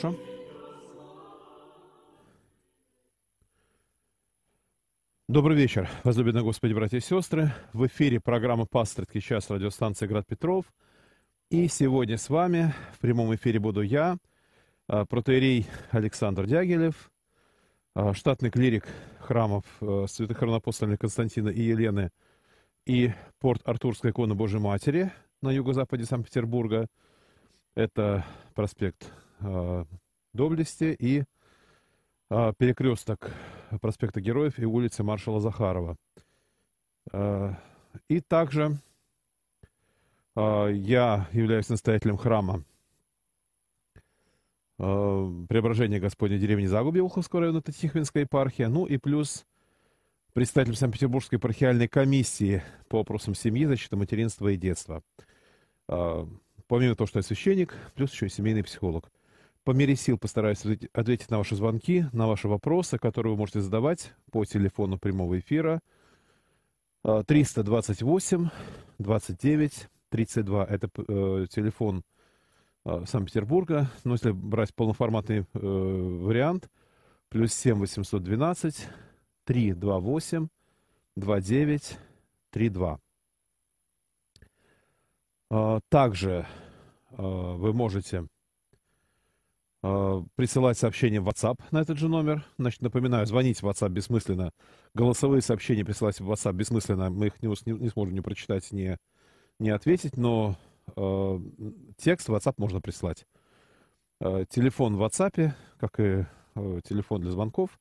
Хорошо? Добрый вечер, возлюбленные Господи, братья и сестры. В эфире программа «Пасторский час» радиостанции «Град Петров». И сегодня с вами в прямом эфире буду я, а, протеерей Александр Дягилев, а, штатный клирик храмов а, святых равноапостольных Константина и Елены и порт Артурской иконы Божьей Матери на юго-западе Санкт-Петербурга. Это проспект Доблести и перекресток проспекта Героев и улицы маршала Захарова. И также я являюсь настоятелем храма Преображения Господня деревни Загубья Уховского района, это Тихвинская епархия, ну и плюс представитель Санкт-Петербургской епархиальной комиссии по вопросам семьи, защиты материнства и детства. Помимо того, что я священник, плюс еще и семейный психолог. По мере сил постараюсь ответить на ваши звонки, на ваши вопросы, которые вы можете задавать по телефону прямого эфира. 328 29 32. Это э, телефон э, Санкт-Петербурга. Но если брать полноформатный э, вариант, плюс 7 812 328 29 32. Э, также э, вы можете а, присылать сообщения в WhatsApp на этот же номер. Значит, напоминаю, звонить в WhatsApp бессмысленно. Голосовые сообщения присылать в WhatsApp бессмысленно. Мы их не, не, не сможем не прочитать, не, не ответить, но э, текст в WhatsApp можно прислать. Э, телефон в WhatsApp, как и э, телефон для звонков,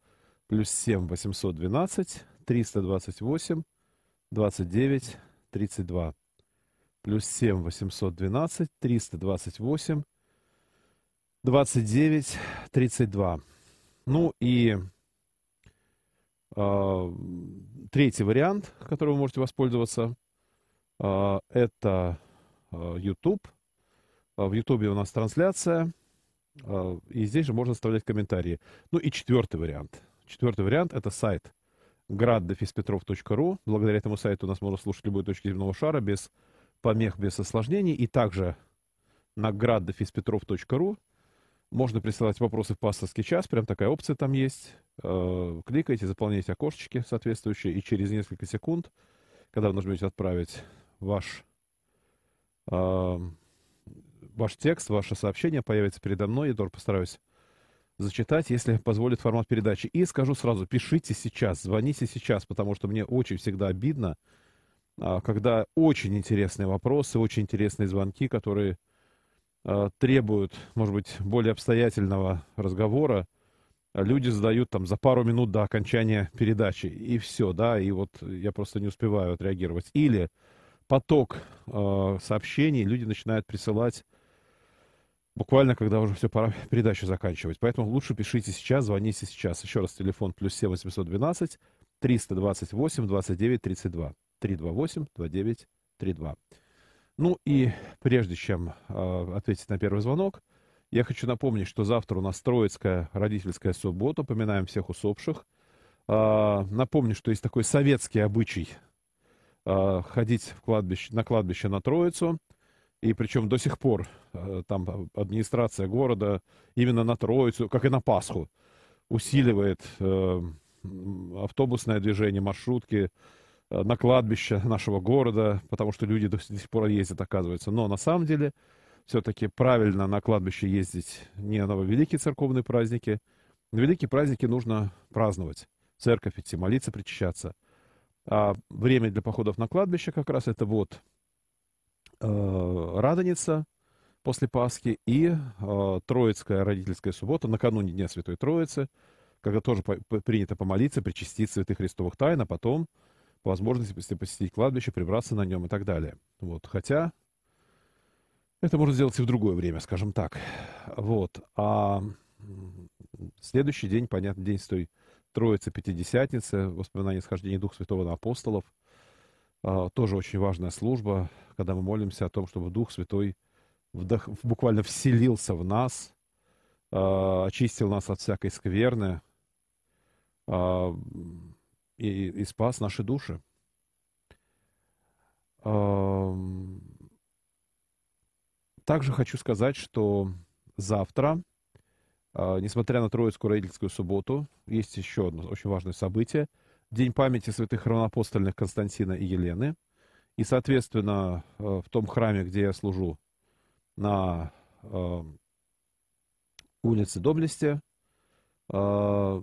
плюс 7 812 328 29 32. Плюс 7 812 328 29, 32. Ну и э, третий вариант, которым вы можете воспользоваться, э, это э, YouTube. В YouTube у нас трансляция, э, и здесь же можно оставлять комментарии. Ну и четвертый вариант. Четвертый вариант – это сайт graddefispetrov.ru. Благодаря этому сайту у нас можно слушать любой точки земного шара без помех, без осложнений. И также на graddefispetrov.ru можно присылать вопросы в пасторский час, прям такая опция там есть. Э, кликайте, заполняйте окошечки соответствующие, и через несколько секунд, когда вы нажмете «Отправить», ваш, э, ваш текст, ваше сообщение появится передо мной. Я тоже постараюсь зачитать, если позволит формат передачи. И скажу сразу, пишите сейчас, звоните сейчас, потому что мне очень всегда обидно, а, когда очень интересные вопросы, очень интересные звонки, которые требуют, может быть, более обстоятельного разговора, люди задают там за пару минут до окончания передачи, и все, да, и вот я просто не успеваю отреагировать. Или поток э, сообщений люди начинают присылать буквально, когда уже все, пора передачу заканчивать. Поэтому лучше пишите сейчас, звоните сейчас. Еще раз, телефон плюс 7 812 328 29 32. 328 29 32. Ну и прежде чем э, ответить на первый звонок, я хочу напомнить, что завтра у нас Троицкая родительская суббота, поминаем всех усопших. Э, напомню, что есть такой советский обычай э, ходить в кладбище, на кладбище на Троицу. И причем до сих пор э, там администрация города именно на Троицу, как и на Пасху, усиливает э, автобусное движение, маршрутки, на кладбище нашего города, потому что люди до сих пор ездят, оказывается. Но на самом деле все-таки правильно на кладбище ездить не на великие церковные праздники. На великие праздники нужно праздновать, церковь идти, молиться, причащаться. А время для походов на кладбище как раз это вот э, Радоница после Пасхи и э, Троицкая родительская суббота накануне Дня Святой Троицы, когда тоже по, принято помолиться, причастить святых христовых тайн, а потом по возможности посетить кладбище, прибраться на нем и так далее. Вот. Хотя это можно сделать и в другое время, скажем так. Вот. А следующий день, понятно, день той Троицы Пятидесятницы, воспоминания схождения Духа Святого на апостолов. А, тоже очень важная служба, когда мы молимся о том, чтобы Дух Святой вдох, буквально вселился в нас, а, очистил нас от всякой скверны, а, и, и спас наши души. Также хочу сказать, что завтра А, несмотря на Троицкую родительскую субботу, есть еще одно очень важное событие. День памяти святых равноапостольных Константина и Елены. И, соответственно, э, в том храме, где я служу, на улице Доблести, э,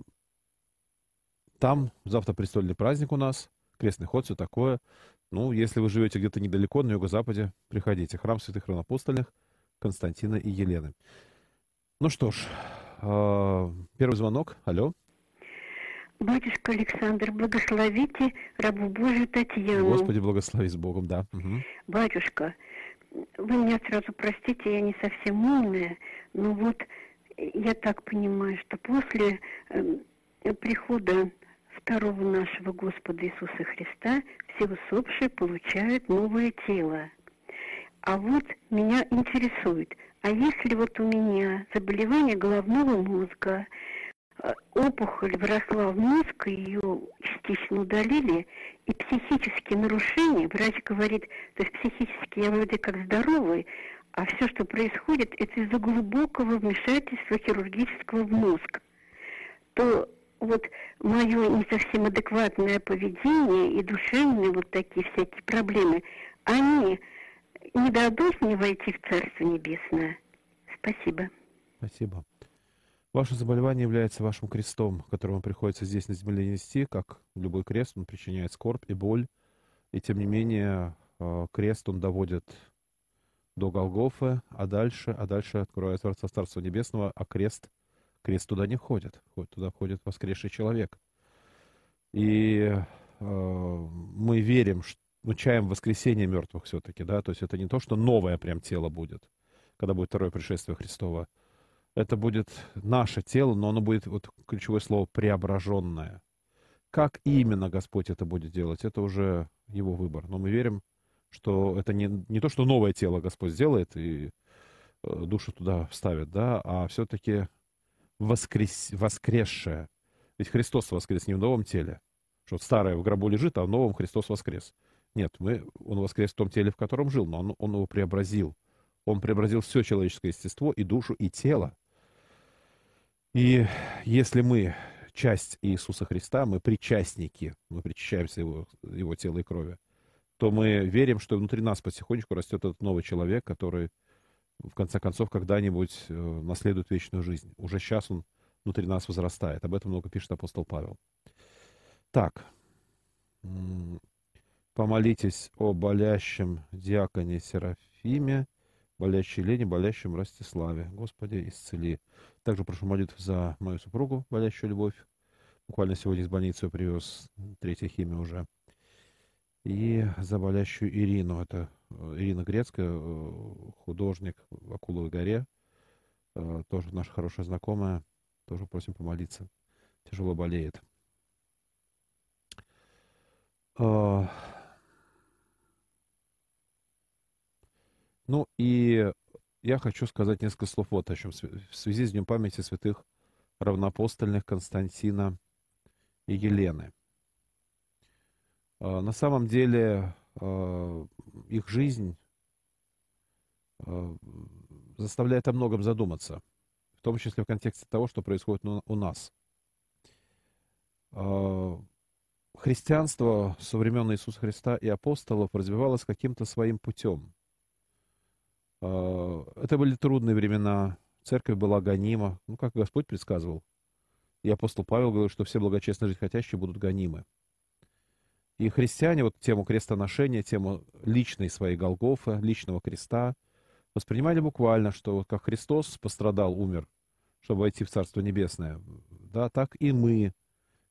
там завтра престольный праздник у нас, крестный ход, все такое. Ну, если вы живете где-то недалеко, на юго-западе, приходите. Храм святых равноапостольных Константина и Елены. Ну что ж, э, первый звонок. Алло. Батюшка Александр, благословите рабу Божию Татьяну. Господи, благослови с Богом, да. Угу. Батюшка, вы меня сразу простите, я не совсем умная, но вот я так понимаю, что после э, прихода второго нашего Господа Иисуса Христа все усопшие получают новое тело. А вот меня интересует, а если вот у меня заболевание головного мозга, э, опухоль вросла в мозг, ее частично удалили, и психические нарушения, врач говорит, то есть психически я вроде как здоровый, а все, что происходит, это из-за глубокого вмешательства хирургического в мозг, то вот мое не совсем адекватное поведение и душевные вот такие всякие проблемы, они не дадут мне войти в Царство Небесное. Спасибо. Спасибо. Ваше заболевание является вашим крестом, который приходится здесь на земле нести, как любой крест, он причиняет скорбь и боль. И тем не менее, э, крест он доводит до Голгофы, а дальше, а дальше откроется Царство Небесного, а крест, крест туда не входит. Туда входит воскресший человек. И э, мы верим, что ну, чаем воскресения мертвых все-таки, да, то есть это не то, что новое прям тело будет, когда будет второе пришествие Христова. Это будет наше тело, но оно будет, вот ключевое слово, преображенное. Как именно Господь это будет делать, это уже его выбор. Но мы верим, что это не, не то, что новое тело Господь сделает и э, душу туда вставит, да, а все-таки воскрес, воскресшее. Ведь Христос воскрес не в новом теле, что старое в гробу лежит, а в новом Христос воскрес. Нет, мы, он воскрес в том теле, в котором жил, но он, он его преобразил. Он преобразил все человеческое естество, и душу, и тело. И если мы часть Иисуса Христа, мы причастники, мы причащаемся его, его тела и крови, то мы верим, что внутри нас потихонечку растет этот новый человек, который, в конце концов, когда-нибудь э, наследует вечную жизнь. Уже сейчас он внутри нас возрастает. Об этом много пишет апостол Павел. Так, Помолитесь о болящем диаконе Серафиме, болящей Лене, болящем Ростиславе. Господи, исцели. Также прошу молитв за мою супругу, болящую любовь. Буквально сегодня из больницы привез третья химия уже. И за болящую Ирину. Это Ирина Грецкая, э, художник в Акуловой горе. Э, тоже наша хорошая знакомая. Тоже просим помолиться. Тяжело болеет. Ну и я хочу сказать несколько слов вот о чем. В связи с Днем памяти святых равноапостольных Константина и Елены. На самом деле их жизнь а, заставляет о многом задуматься, в том числе в контексте того, что происходит у нас. Христианство со времен Иисуса Христа и апостолов развивалось каким-то своим путем – это были трудные времена. Церковь была гонима. Ну, как Господь предсказывал. И апостол Павел говорил, что все благочестно жить хотящие будут гонимы. И христиане вот тему крестоношения, тему личной своей Голгофы, личного креста, воспринимали буквально, что вот как Христос пострадал, умер, чтобы войти в Царство Небесное, да, так и мы,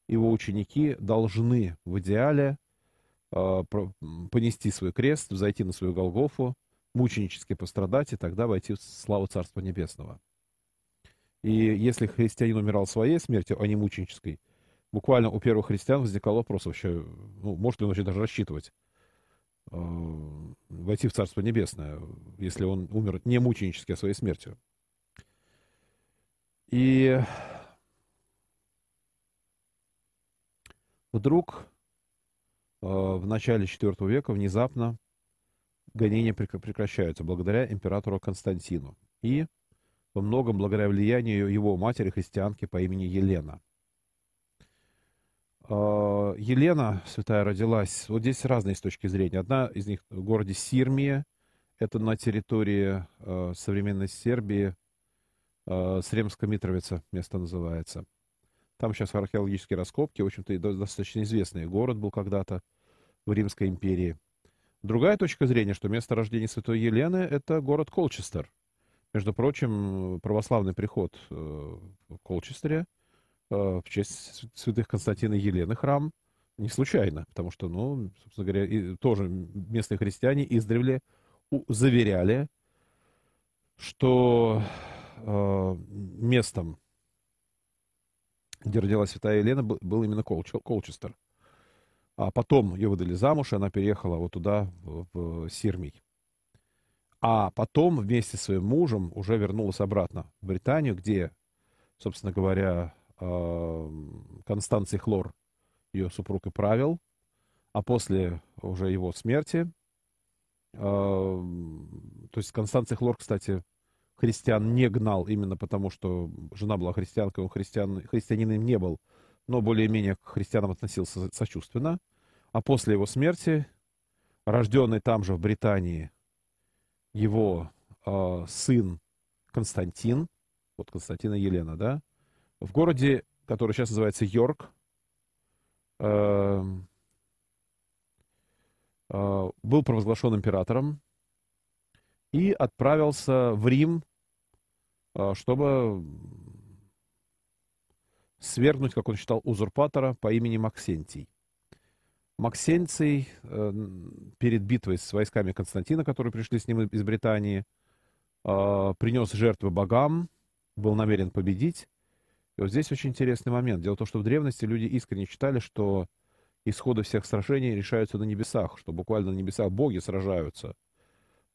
его ученики, должны в идеале э, понести свой крест, взойти на свою Голгофу, мученически пострадать и тогда войти в славу Царства Небесного. И если христианин умирал своей смертью, а не мученической, буквально у первых христиан возникал вопрос вообще, ну, может ли он вообще даже рассчитывать э, войти в Царство Небесное, если он умер не мученически, а своей смертью. И вдруг э, в начале IV века внезапно гонения прекращаются благодаря императору Константину. И во многом благодаря влиянию его матери христианки по имени Елена. А, Елена, святая, родилась, вот здесь разные с точки зрения. Одна из них в городе Сирмия, это на территории э, современной Сербии, э, Сремская Митровица место называется. Там сейчас археологические раскопки, в общем-то, достаточно известный город был когда-то в Римской империи. Другая точка зрения, что место рождения святой Елены – это город Колчестер. Между прочим, православный приход э, в Колчестере в честь святых Константина и Елены храм не случайно, потому что, ну, собственно говоря, и тоже местные христиане издревле заверяли, что э, местом, где родилась святая Елена, был, был именно Колч, Колчестер. А потом ее выдали замуж, и она переехала вот туда, в, в Сирмий. А потом вместе с своим мужем уже вернулась обратно в Британию, где, собственно говоря, э, Констанций Хлор, ее супруг и правил. А после уже его смерти то есть Констанций Хлор, кстати, христиан не гнал именно потому, что жена была христианкой, он христиан, христианином не был, но более-менее к христианам относился сочувственно. А после его смерти, рожденный там же в Британии, его э, сын Константин, вот Константина Елена, да, в городе, который сейчас называется Йорк, э, Э, был провозглашен императором и отправился в Рим, э, чтобы свергнуть, как он считал, узурпатора по имени Максентий. Максенций э, перед битвой с войсками Константина, которые пришли с ним из Британии, принес жертвы богам, был намерен победить. И вот здесь очень интересный момент. Дело в том, что в древности люди искренне считали, что исходы всех сражений решаются на небесах, что буквально на небесах боги сражаются.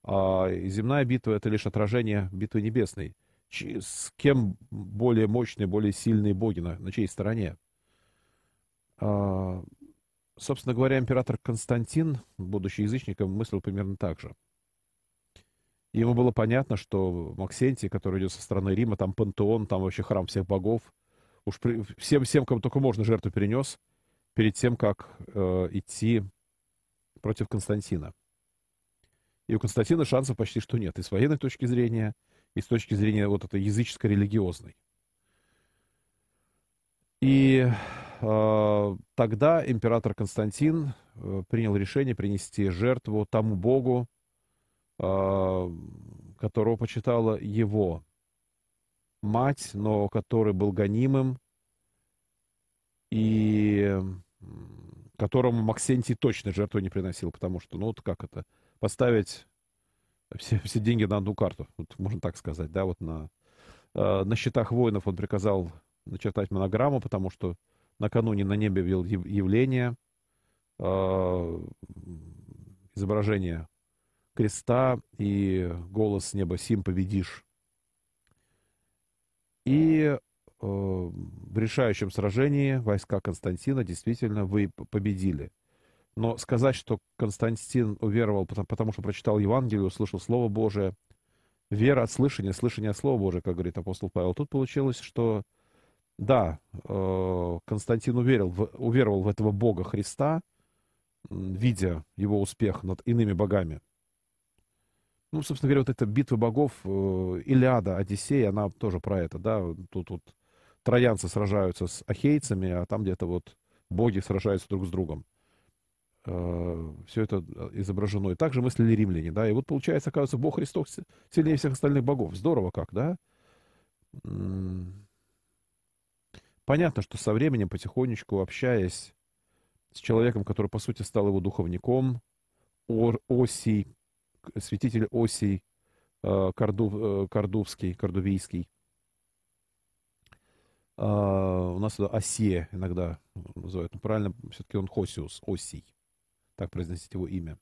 А земная битва — это лишь отражение битвы небесной. С кем более мощные, более сильные боги, на, на чьей стороне? А, собственно говоря, император Константин, будучи язычником, мыслил примерно так же. Ему было понятно, что Максентий, который идет со стороны Рима, там пантеон, там вообще храм всех богов, уж при, всем, всем, кому только можно, жертву перенес, перед тем, как э, идти против Константина. И у Константина шансов почти что нет. И с военной точки зрения, и с точки зрения вот этой языческо-религиозной. И э, тогда император Константин э, принял решение принести жертву тому богу, которого почитала его мать, но который был гонимым и которому Максентий точно жертву не приносил, потому что, ну, вот как это, поставить все, все деньги на одну карту, вот можно так сказать, да, вот на, э, на счетах воинов он приказал начертать монограмму, потому что накануне на небе видел явление, э, изображение креста и голос с неба «Сим победишь». И Э, в решающем сражении войска Константина действительно вы победили. Но сказать, что Константин уверовал, потому, потому что прочитал Евангелие, услышал Слово Божие, вера от слышания, слышание от Слова Божия, как говорит апостол Павел, тут получилось, что да, э, Константин уверил, уверовал в этого Бога Христа, видя его успех над иными богами. Ну, собственно говоря, вот эта битва богов, э, Илиада, Одиссея, она тоже про это, да, тут вот троянцы сражаются с ахейцами, а там где-то вот боги сражаются друг с другом. Э, Все это э, изображено. И также мыслили римляне, да. И вот получается, оказывается, Бог Христос сильнее всех остальных богов. Здорово как, да? Понятно, что со временем, потихонечку общаясь с человеком, который, по сути, стал его духовником, Осий, святитель Осий, э, Кордув, Кордувский, Кордувийский, Uh, у нас Осия иногда называют. Но правильно, все-таки он Хосиус, Осий. Так произносить его имя.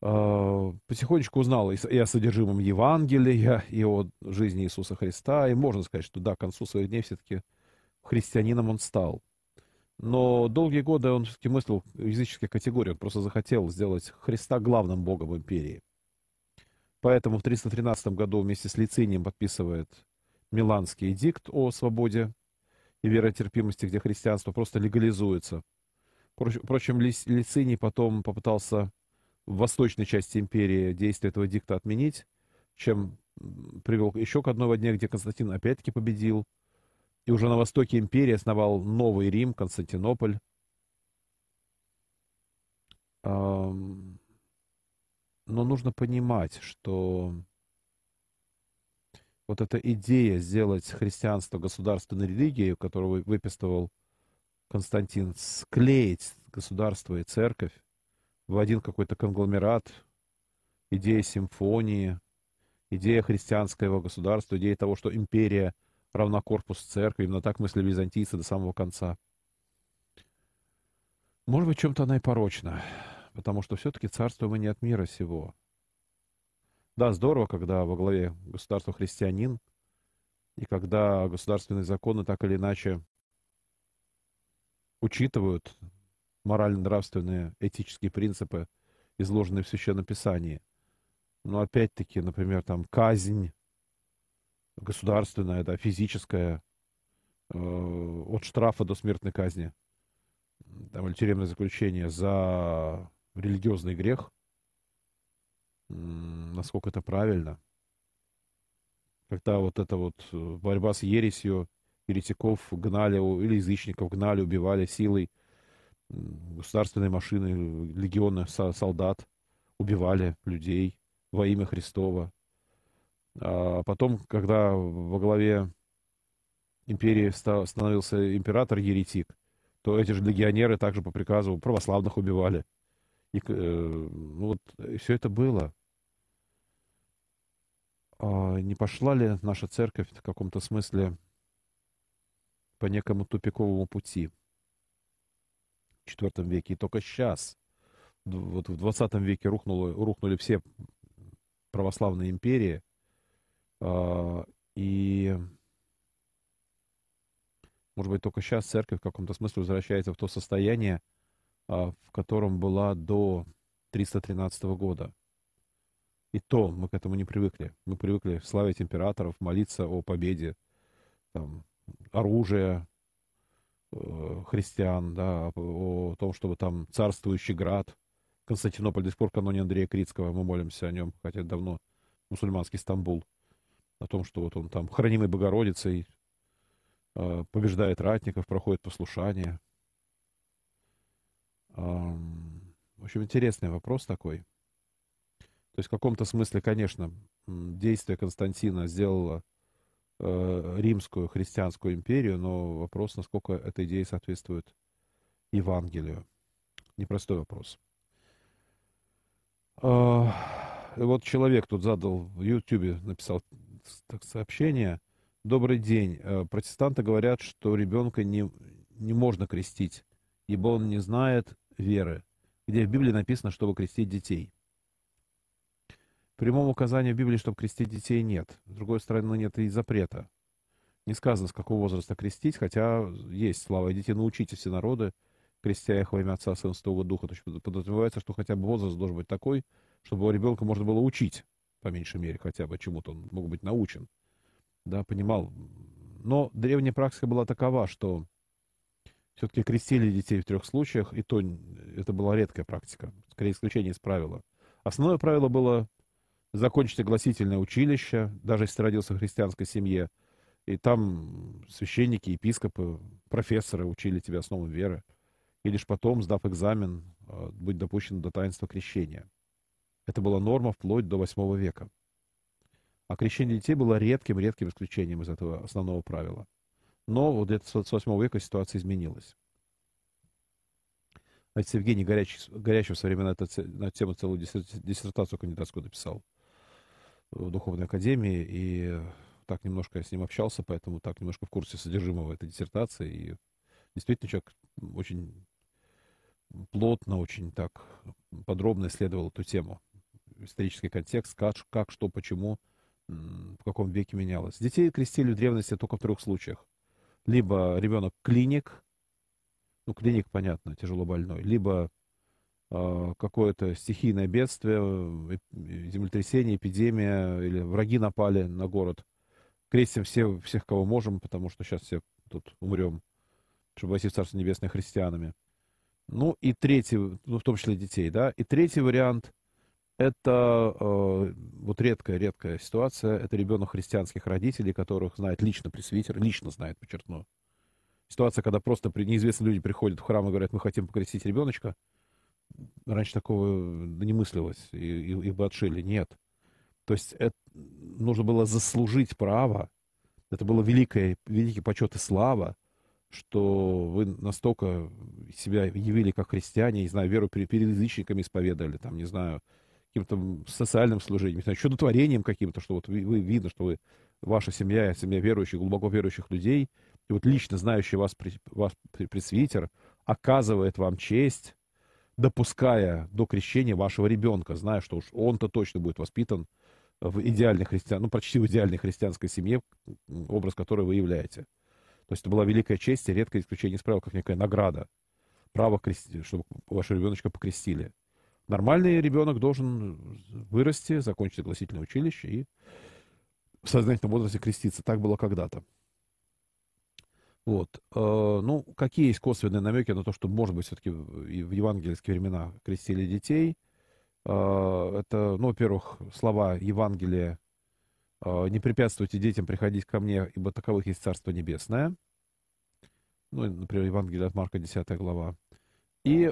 Uh, потихонечку узнал и о содержимом Евангелия, и о жизни Иисуса Христа. И можно сказать, что да, к концу своих дней все-таки христианином он стал. Но долгие годы он все-таки мыслил в языческих категориях. Он просто захотел сделать Христа главным богом империи. Поэтому в 313 году вместе с Лицинием подписывает Миланский эдикт о свободе и веротерпимости, где христианство просто легализуется. Впрочем, Лициний потом попытался в восточной части империи действие этого дикта отменить, чем привел еще к одной войне, где Константин опять-таки победил. И уже на востоке империи основал Новый Рим, Константинополь. Но нужно понимать, что вот эта идея сделать христианство государственной религией, которую выписывал Константин, склеить государство и церковь в один какой-то конгломерат, идея симфонии, идея христианского государства, идея того, что империя равна корпус церкви, именно так мыслили византийцы до самого конца. Может быть, чем-то она и порочна, потому что все-таки царство мы не от мира сего. Да, здорово, когда во главе государства христианин, и когда государственные законы так или иначе учитывают морально-нравственные этические принципы, изложенные в Священном Писании. Но опять-таки, например, там казнь государственная, да, физическая, э, от штрафа до смертной казни, там, или тюремное заключение за религиозный грех, насколько это правильно. Когда вот эта вот э, борьба с ересью, еретиков гнали, или язычников гнали, убивали силой, государственные машины, легионы солдат убивали людей во имя Христова. А потом, когда во главе империи становился император-еретик, то эти же легионеры также по приказу православных убивали. И, э, ну вот, и все это было. А не пошла ли наша церковь в каком-то смысле по некому тупиковому пути в IV веке? И только сейчас, вот в 20 веке рухнуло, рухнули все православные империи, и может быть, только сейчас церковь в каком-то смысле возвращается в то состояние, а, в котором была до 313 года. И то мы к этому не привыкли. Мы привыкли славить императоров, молиться о победе, там, оружия э, христиан, да, о том, чтобы там царствующий град, Константинополь до сих пор каноне Андрея Критского, мы молимся о нем, хотя давно мусульманский Стамбул, о том, что вот он там хранимый Богородицей, э, побеждает ратников, проходит послушание. Э, в общем, интересный вопрос такой. То есть в каком-то смысле, конечно, действие Константина сделало э, римскую христианскую империю, но вопрос, насколько эта идея соответствует Евангелию. Непростой вопрос. Э, вот человек тут задал в Ютьюбе, написал так, сообщение. Добрый день. Э, протестанты говорят, что ребенка не, не можно крестить, ибо он не знает веры, где в Библии написано, чтобы крестить детей. Прямого указания в Библии, чтобы крестить детей, нет. С другой стороны, нет и запрета. Не сказано, с какого возраста крестить, хотя есть слава детей, научите все народы, крестя их во имя Отца, Сына, Святого Духа. То есть подразумевается, что хотя бы возраст должен быть такой, чтобы ребенка можно было учить, по меньшей мере, хотя бы чему-то он мог быть научен. Да, понимал. Но древняя практика была такова, что все-таки крестили детей в трех случаях, и то это была редкая практика, скорее исключение из правила. Основное правило было закончить огласительное училище, даже если ты родился в христианской семье, и там священники, епископы, профессоры учили тебя основам веры, и лишь потом, сдав экзамен, а, быть допущен до таинства крещения. Это была норма вплоть до 8 века. А крещение детей было редким-редким исключением из этого основного правила. Но вот где-то с 8 века ситуация изменилась. Отец Евгений Горячий, Горячий в свое время на, эту, на тему целую диссертацию кандидатскую написал в Духовной Академии, и так немножко я с ним общался, поэтому так немножко в курсе содержимого этой диссертации. И действительно человек очень плотно, очень так подробно исследовал эту тему. Исторический контекст, как, как что, почему, в каком веке менялось. Детей крестили в древности только в трех случаях. Либо ребенок клиник, ну, клиник, понятно, тяжело больной, либо э, какое-то стихийное бедствие, землетрясение, эпидемия или враги напали на город. Крестим все, всех, кого можем, потому что сейчас все тут умрем, чтобы войти в Царство Небесное христианами. Ну и третий, ну в том числе детей, да. И третий вариант – это э, вот редкая-редкая ситуация. Это ребенок христианских родителей, которых знает лично пресвитер, лично знает, подчеркну. Ситуация, когда просто при, неизвестные люди приходят в храм и говорят, мы хотим покрестить ребеночка. Раньше такого не мыслилось, и, и, их бы отшили. Нет. То есть это, нужно было заслужить право. Это было великое, великий почет и слава что вы настолько себя явили как христиане, не знаю, веру перед, перед язычниками исповедовали, там, не знаю, каким-то социальным служением, не знаю, чудотворением каким-то, что вот вы, вы видно, что вы, ваша семья, семья верующих, глубоко верующих людей, и вот лично знающий вас, вас пресвитер оказывает вам честь, допуская до крещения вашего ребенка, зная, что уж он-то точно будет воспитан в идеальной христиан, ну, почти в идеальной христианской семье, образ которой вы являете. То есть это была великая честь и редкое исключение из правил, как некая награда. Право, крестить, чтобы вашего ребеночка покрестили. Нормальный ребенок должен вырасти, закончить согласительное училище и в сознательном возрасте креститься. Так было когда-то. Вот. Э, ну, какие есть косвенные намеки на то, что, может быть, все-таки в евангельские времена крестили детей? Э, это, ну, во-первых, слова Евангелия а, не препятствуйте детям приходить ко мне, ибо таковых есть Царство Небесное. Ну, например, Евангелие от Марка, 10 глава. И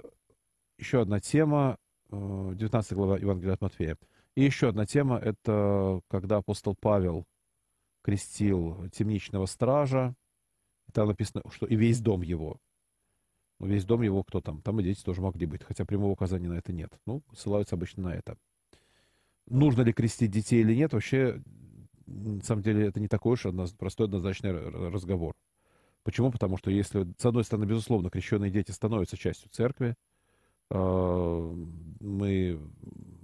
еще одна тема, 19 а, глава Евангелия от Матфея. И еще одна тема, это когда апостол Павел крестил темничного стража, там написано, что и весь дом его. Ну, весь дом его кто там? Там и дети тоже могли быть, хотя прямого указания на это нет. Ну, ссылаются обычно на это. Нужно ли крестить детей или нет, вообще на самом деле это не такой уж простой однозначный разговор. Почему? Потому что если, с одной стороны, безусловно, крещенные дети становятся частью церкви, мы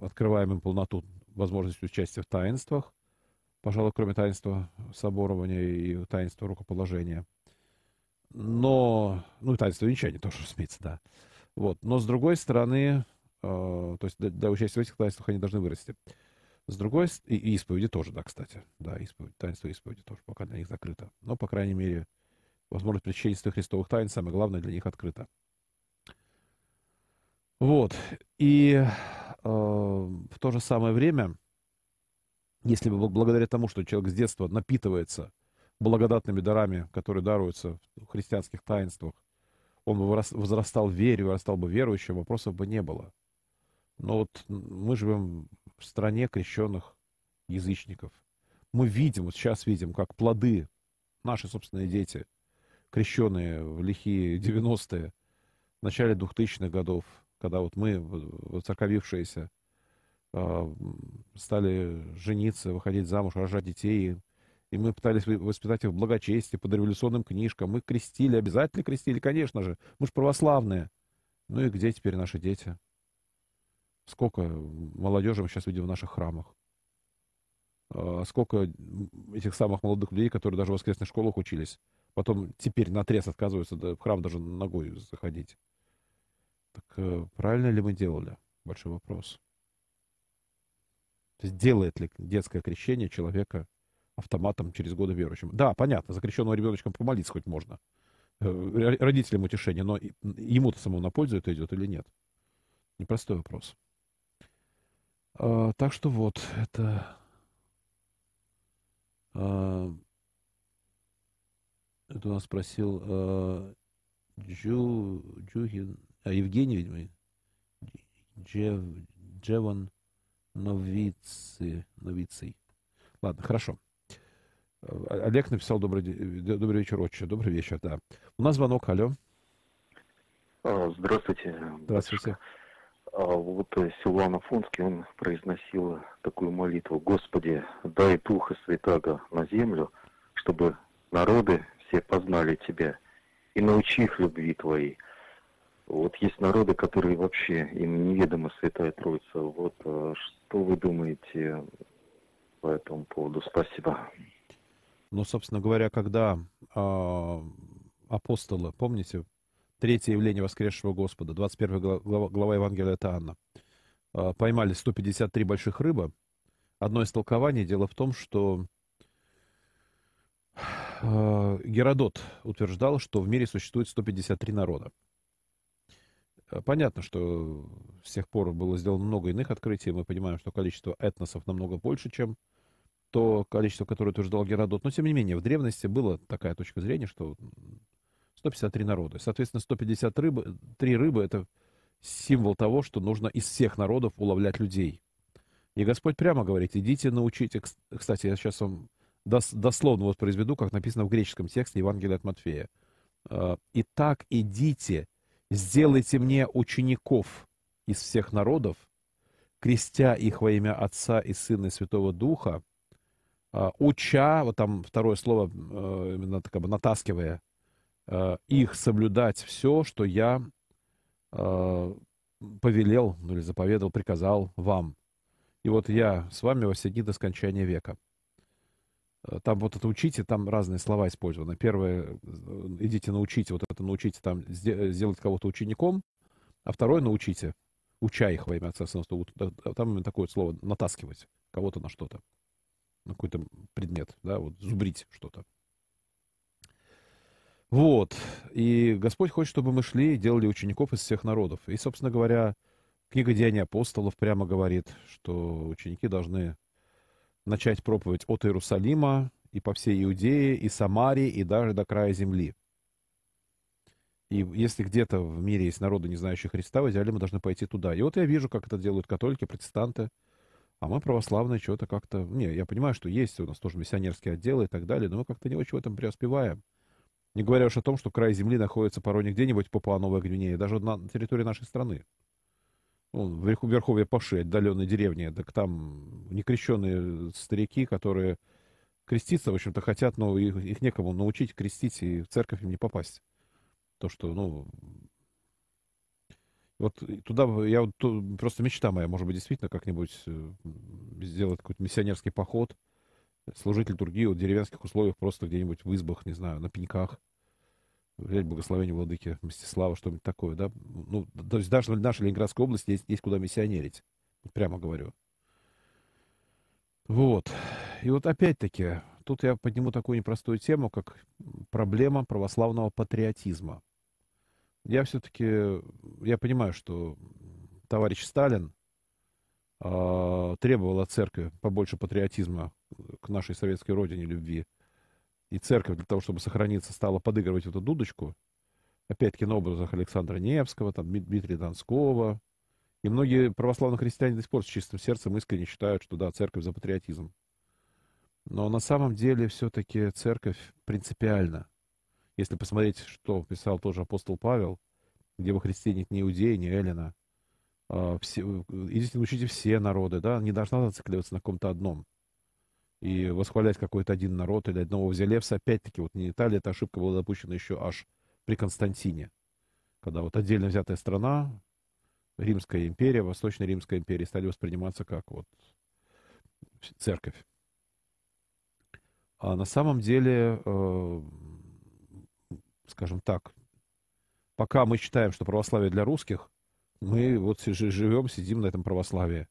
открываем им полноту возможности участия в таинствах, пожалуй, кроме таинства соборования и таинства рукоположения. Но, ну и таинство венчания тоже, разумеется, да. Вот. Но с другой стороны, э, то есть для, для участия в этих таинствах они должны вырасти. С другой стороны, и исповеди тоже, да, кстати. Да, исповедь, таинство исповеди тоже пока для них закрыто. Но, по крайней мере, возможность причастия Христовых тайн, самое главное, для них открыто. Вот. И э, в то же самое время, если бы благодаря тому, что человек с детства напитывается благодатными дарами, которые даруются в христианских таинствах, он бы возрастал в вере, вырастал бы верующим, вопросов бы не было. Но вот мы живем в стране крещенных язычников. Мы видим, вот сейчас видим, как плоды, наши собственные дети, крещенные в лихие 90-е, в начале 2000-х годов, когда вот мы, воцерковившиеся, а, стали жениться, выходить замуж, рожать детей, и мы пытались воспитать их в благочестии, под революционным книжкам. Мы крестили, обязательно крестили, конечно же. Мы же православные. Ну и где теперь наши дети? Сколько молодежи мы сейчас видим в наших храмах? А сколько этих самых молодых людей, которые даже в воскресных школах учились, потом теперь на трес отказываются в храм даже ногой заходить. Так э, правильно ли мы делали? Большой вопрос. То есть делает ли детское крещение человека автоматом через годы верующим? Да, понятно, за крещенного ребеночком помолиться хоть можно. Э, родителям утешение, но ему-то самому на пользу это идет или нет? Непростой вопрос. А, так что вот, это... А, это у нас спросил а, Джу, Джухин, а Евгений, Джев, Джеван Новицы, Новицей. Ладно, хорошо. А, Олег написал добрый, добрый вечер, отче. Добрый вечер, да. У нас звонок, алло. Здравствуйте. Здравствуйте. А вот э, Силуан Афонский, он произносил такую молитву. Господи, дай Духа Святаго на землю, чтобы народы все познали Тебя и научи их любви Твоей. Вот есть народы, которые вообще им неведома Святая Троица. Вот э, что вы думаете по этому поводу? Спасибо. Ну, собственно говоря, когда э, апостолы, помните, третье явление воскресшего Господа, 21 глава, глава Евангелия от Анна. А, поймали 153 больших рыбы. Одно из толкований, дело в том, что а, Геродот утверждал, что в мире существует 153 народа. А, понятно, что с тех пор было сделано много иных открытий. Мы понимаем, что количество этносов намного больше, чем то количество, которое утверждал Геродот. Но, тем не менее, в древности была такая точка зрения, что 153 народа. Соответственно, 153 рыбы, 3 рыбы — это символ того, что нужно из всех народов уловлять людей. И Господь прямо говорит, идите научите... Кстати, я сейчас вам дос, дословно воспроизведу, как написано в греческом тексте Евангелия от Матфея. «А, «Итак, идите, сделайте мне учеников из всех народов, крестя их во имя Отца и Сына и Святого Духа, а, уча, вот там второе слово, э, именно как бы натаскивая, э, их соблюдать все, что я э, повелел, ну или заповедал, приказал вам. И вот я с вами во все дни до скончания века. Там вот это учите, там разные слова использованы. Первое, идите научите, вот это научите там сделать кого-то учеником, а второе научите, уча их во имя Отца Сына. Там именно такое слово натаскивать кого-то на что-то на какой-то предмет, да, вот зубрить что-то. Вот. И Господь хочет, чтобы мы шли и делали учеников из всех народов. И, собственно говоря, книга Деяний апостолов прямо говорит, что ученики должны начать проповедь от Иерусалима и по всей Иудее, и Самарии, и даже до края земли. И если где-то в мире есть народы, не знающие Христа, в идеале мы должны пойти туда. И вот я вижу, как это делают католики, протестанты, а мы православные что-то как-то... Не, я понимаю, что есть у нас тоже миссионерские отделы и так далее, но мы как-то не очень в этом преуспеваем. Не говоря уж о том, что край земли находится порой не где-нибудь по Папуа-Новой Гвинее, даже на территории нашей страны. Ну, в Верховье Паши, отдаленной деревни, так там некрещенные старики, которые креститься, в общем-то, хотят, но их, их некому научить крестить, и в церковь им не попасть. То, что, ну, вот туда, я вот, просто мечта моя, может быть, действительно как-нибудь э, сделать какой-то миссионерский поход, служить литургию в деревенских условиях, просто где-нибудь в избах, не знаю, на пеньках, взять благословение владыки Мстислава, что-нибудь такое, да. Ну, то есть даже в нашей Ленинградской области есть, есть куда миссионерить, прямо говорю. Вот. И вот опять-таки, тут я подниму такую непростую тему, как проблема православного патриотизма я все-таки, я понимаю, что товарищ Сталин э, требовал от церкви побольше патриотизма к нашей советской родине, любви. И церковь для того, чтобы сохраниться, стала подыгрывать эту дудочку. Опять-таки на образах Александра Невского, там, Дмитрия Донского. И многие православные христиане до сих пор с чистым сердцем искренне считают, что да, церковь за патриотизм. Но на самом деле все-таки церковь принципиально – если посмотреть, что писал тоже апостол Павел, где во Христе нет ни иудея, ни эллина, а, все, идите учите все народы, да, не должна зацикливаться на каком-то одном. И восхвалять какой-то один народ или одного Взялевса, опять-таки, вот не Италия, эта ошибка была допущена еще аж при Константине, когда вот отдельно взятая страна, Римская империя, Восточная Римская империя стали восприниматься как вот церковь. А на самом деле э, скажем так, пока мы считаем, что православие для русских, мы вот живем, сидим на этом православии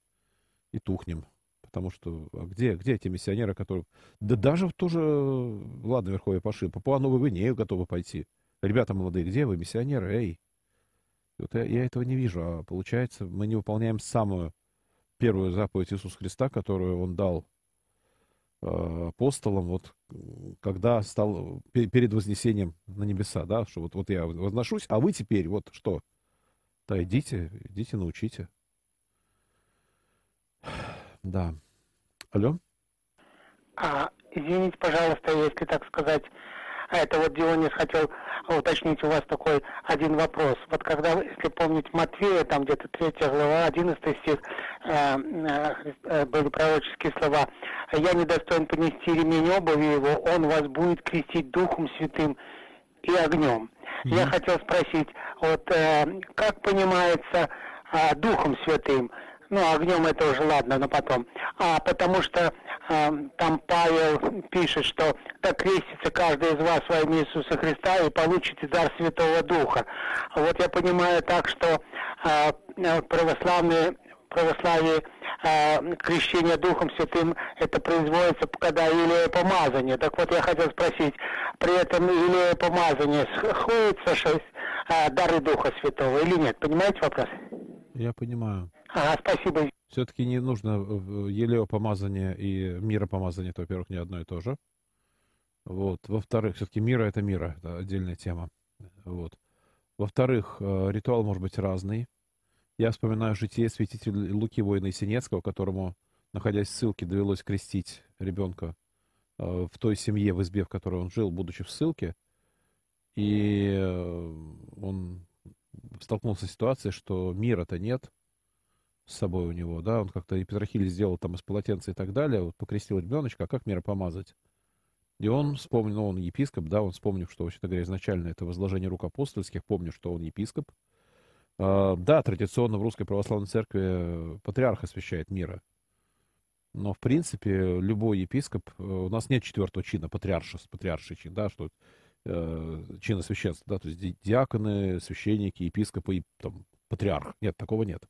и тухнем. Потому что а где, где эти миссионеры, которые... Да даже в ту же, ладно, Верховье Паши, по Папуа-Новую Гвинею готовы пойти. Ребята молодые, где вы, миссионеры? Эй! Вот я, я этого не вижу. А получается, мы не выполняем самую первую заповедь Иисуса Христа, которую Он дал Э, апостолом, вот когда стал перед вознесением на небеса, да, что вот, вот я возношусь, а вы теперь вот что? Да, идите, идите, научите. Да. Алло? А, извините, пожалуйста, если так сказать, а это вот Дионис хотел уточнить у вас такой один вопрос. Вот когда, если помнить Матвея, там где-то 3 глава, 11 стих, э, э, были пророческие слова. «Я недостоин понести ремень обуви его, он вас будет крестить Духом Святым и огнем». Mm-hmm. Я хотел спросить, вот э, как понимается э, Духом Святым? Ну, огнем это уже ладно, но потом. А потому что э, там Павел пишет, что так крестится каждый из вас во имя Иисуса Христа и получите дар Святого Духа. Вот я понимаю так, что э, православные православии э, крещение Духом Святым это производится, когда илея помазание. Так вот я хотел спросить, при этом илея помазание сходится э, дары Духа Святого или нет? Понимаете вопрос? Я понимаю. Ага, спасибо. Все-таки не нужно елео помазание и миропомазание, это, во-первых, не одно и то же. Вот. Во-вторых, все-таки мира это мира, это отдельная тема. Вот. Во-вторых, э, ритуал может быть разный. Я вспоминаю житие святителя Луки воина Синецкого, которому, находясь в ссылке, довелось крестить ребенка э, в той семье, в избе, в которой он жил, будучи в ссылке. И э, он столкнулся с ситуацией, что мира-то нет с собой у него, да, он как-то и Петрохиль сделал там из полотенца и так далее, вот покрестил ребеночка, а как мира помазать? И он вспомнил, ну, он епископ, да, он вспомнил, что, вообще-то говоря, изначально это возложение рук апостольских, помню, что он епископ, а, да, традиционно в Русской Православной Церкви э, патриарх освящает мира. Но, в принципе, любой епископ... Э, у нас нет четвертого чина, патриарша, патриарший чин, да, что э, чина священства, да, то есть диаконы, священники, епископы и там, патриарх. Нет, такого нет.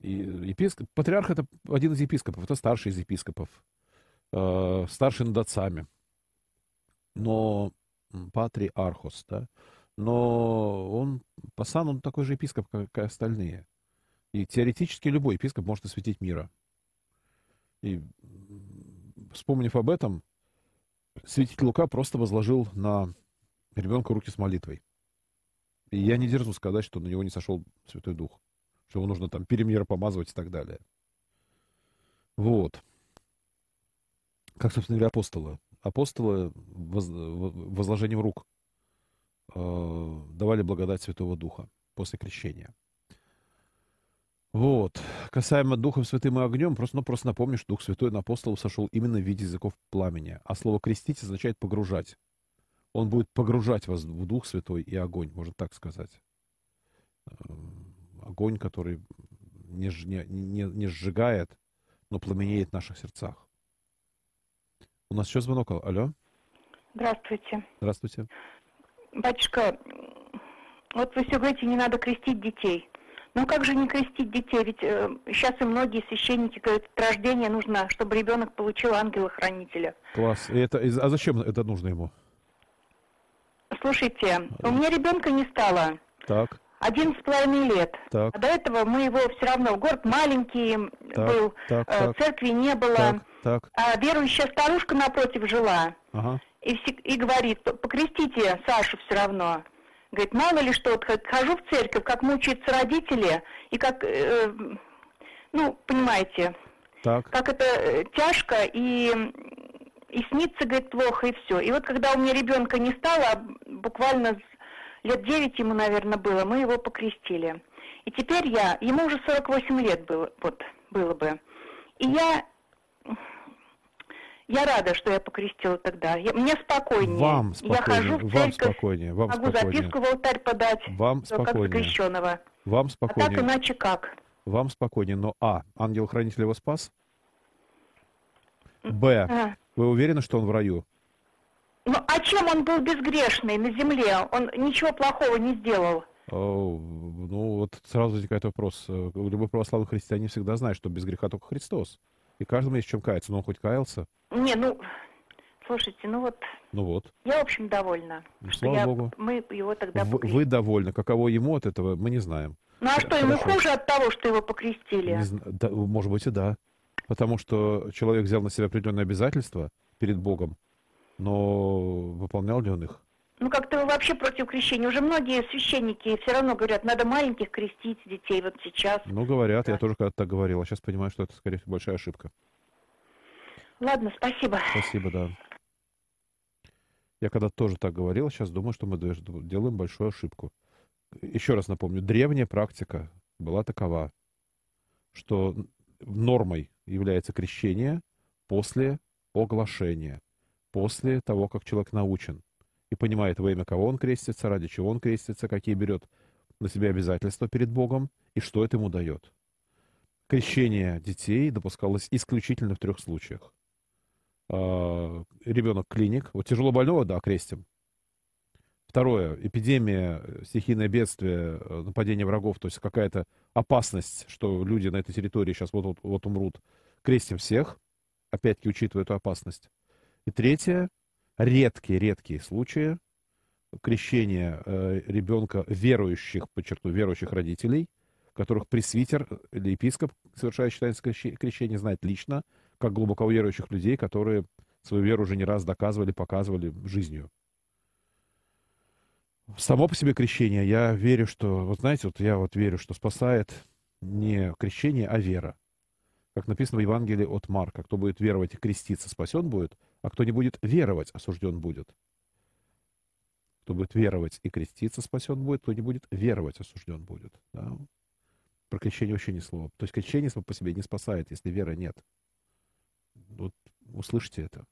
Епископ, патриарх это один из епископов, это старший из епископов, э, старший над отцами. Но патриархос, да, но он, по сану, он такой же епископ, как и остальные. И теоретически любой епископ может осветить мира. И вспомнив об этом, святитель Лука просто возложил на ребенка руки с молитвой. И я не дерзну сказать, что на него не сошел Святой Дух, что его нужно там перемира помазывать и так далее. Вот. Как, собственно говоря, апостолы. Апостолы воз, возложением рук Э, давали благодать Святого Духа после крещения. Вот. Касаемо Духом Святым и огнем, просто, ну, просто напомню, что Дух Святой на апостолов сошел именно в виде языков пламени. А слово «крестить» означает «погружать». Он будет погружать вас в Дух Святой и огонь, можно так сказать. Огонь, который не, не, не, не сжигает, но пламенеет в наших сердцах. У нас еще звонок. Алло. Здравствуйте. Здравствуйте. Батюшка, вот вы все говорите, не надо крестить детей. Ну как же не крестить детей? Ведь э, сейчас и многие священники говорят, от рождения нужно, чтобы ребенок получил ангела-хранителя. Класс. И это, а зачем это нужно ему? Слушайте, у меня ребенка не стало. Так. Один с половиной лет. Так. А до этого мы его все равно, город маленький так, был, так, э, церкви не было. Так, так. А верующая старушка напротив жила. Ага и, и говорит, покрестите Сашу все равно. Говорит, мало ли что, вот хожу в церковь, как мучаются родители, и как, э, ну, понимаете, так. как это э, тяжко, и, и снится, говорит, плохо, и все. И вот когда у меня ребенка не стало, буквально лет девять ему, наверное, было, мы его покрестили. И теперь я, ему уже 48 лет было, вот, было бы. И я я рада, что я покрестила тогда. Я, мне спокойнее. Вам спокойнее. Я хожу в церковь, вам спокойнее. Вам могу спокойнее. записку в алтарь подать. Вам спокойнее. Как крещенного. Вам спокойнее. А так иначе как? Вам спокойнее. Но А. Ангел-хранитель его спас? Б. А. Вы уверены, что он в раю? Ну, а чем он был безгрешный на земле? Он ничего плохого не сделал. О, ну, вот сразу возникает вопрос. Любой православный христианин всегда знает, что без греха только Христос. И каждому есть чем каяться. Но он хоть каялся? Не, ну, слушайте, ну вот... Ну вот. Я, в общем, довольна. Ну, слава я, Богу. Мы его тогда вы, вы довольны. Каково ему от этого, мы не знаем. Ну а что, ему хуже от того, что его покрестили? Не, да, может быть и да. Потому что человек взял на себя определенные обязательства перед Богом, но выполнял ли он их? Ну, как-то вы вообще против крещения. Уже многие священники все равно говорят, надо маленьких крестить детей вот сейчас. Ну, говорят, да. я тоже когда-то так говорил, а сейчас понимаю, что это, скорее всего, большая ошибка. Ладно, спасибо. Спасибо, да. Я когда тоже так говорил, сейчас думаю, что мы делаем большую ошибку. Еще раз напомню, древняя практика была такова, что нормой является крещение после оглашения, после того, как человек научен и понимает, во имя кого он крестится, ради чего он крестится, какие берет на себя обязательства перед Богом и что это ему дает. Крещение детей допускалось исключительно в трех случаях. э, ребенок клиник. Вот тяжело больного, да, крестим. Второе, эпидемия, стихийное бедствие, нападение врагов, то есть какая-то опасность, что люди на этой территории сейчас вот, вот, вот умрут. Крестим всех, опять-таки учитывая эту опасность. И третье, редкие-редкие случаи крещения э, ребенка верующих, подчеркну, верующих родителей, которых пресвитер или епископ, совершающий таинство крещения, знает лично, как глубоко верующих людей, которые свою веру уже не раз доказывали, показывали жизнью. Само по себе крещение, я верю, что, вот знаете, вот я вот верю, что спасает не крещение, а вера. Как написано в Евангелии от Марка, кто будет веровать и креститься, спасен будет, а кто не будет веровать, осужден будет. Кто будет веровать и креститься, спасен будет, кто не будет веровать, осужден будет. Да? Про крещение вообще ни слова. То есть крещение само по себе не спасает, если веры нет. Вот услышьте это.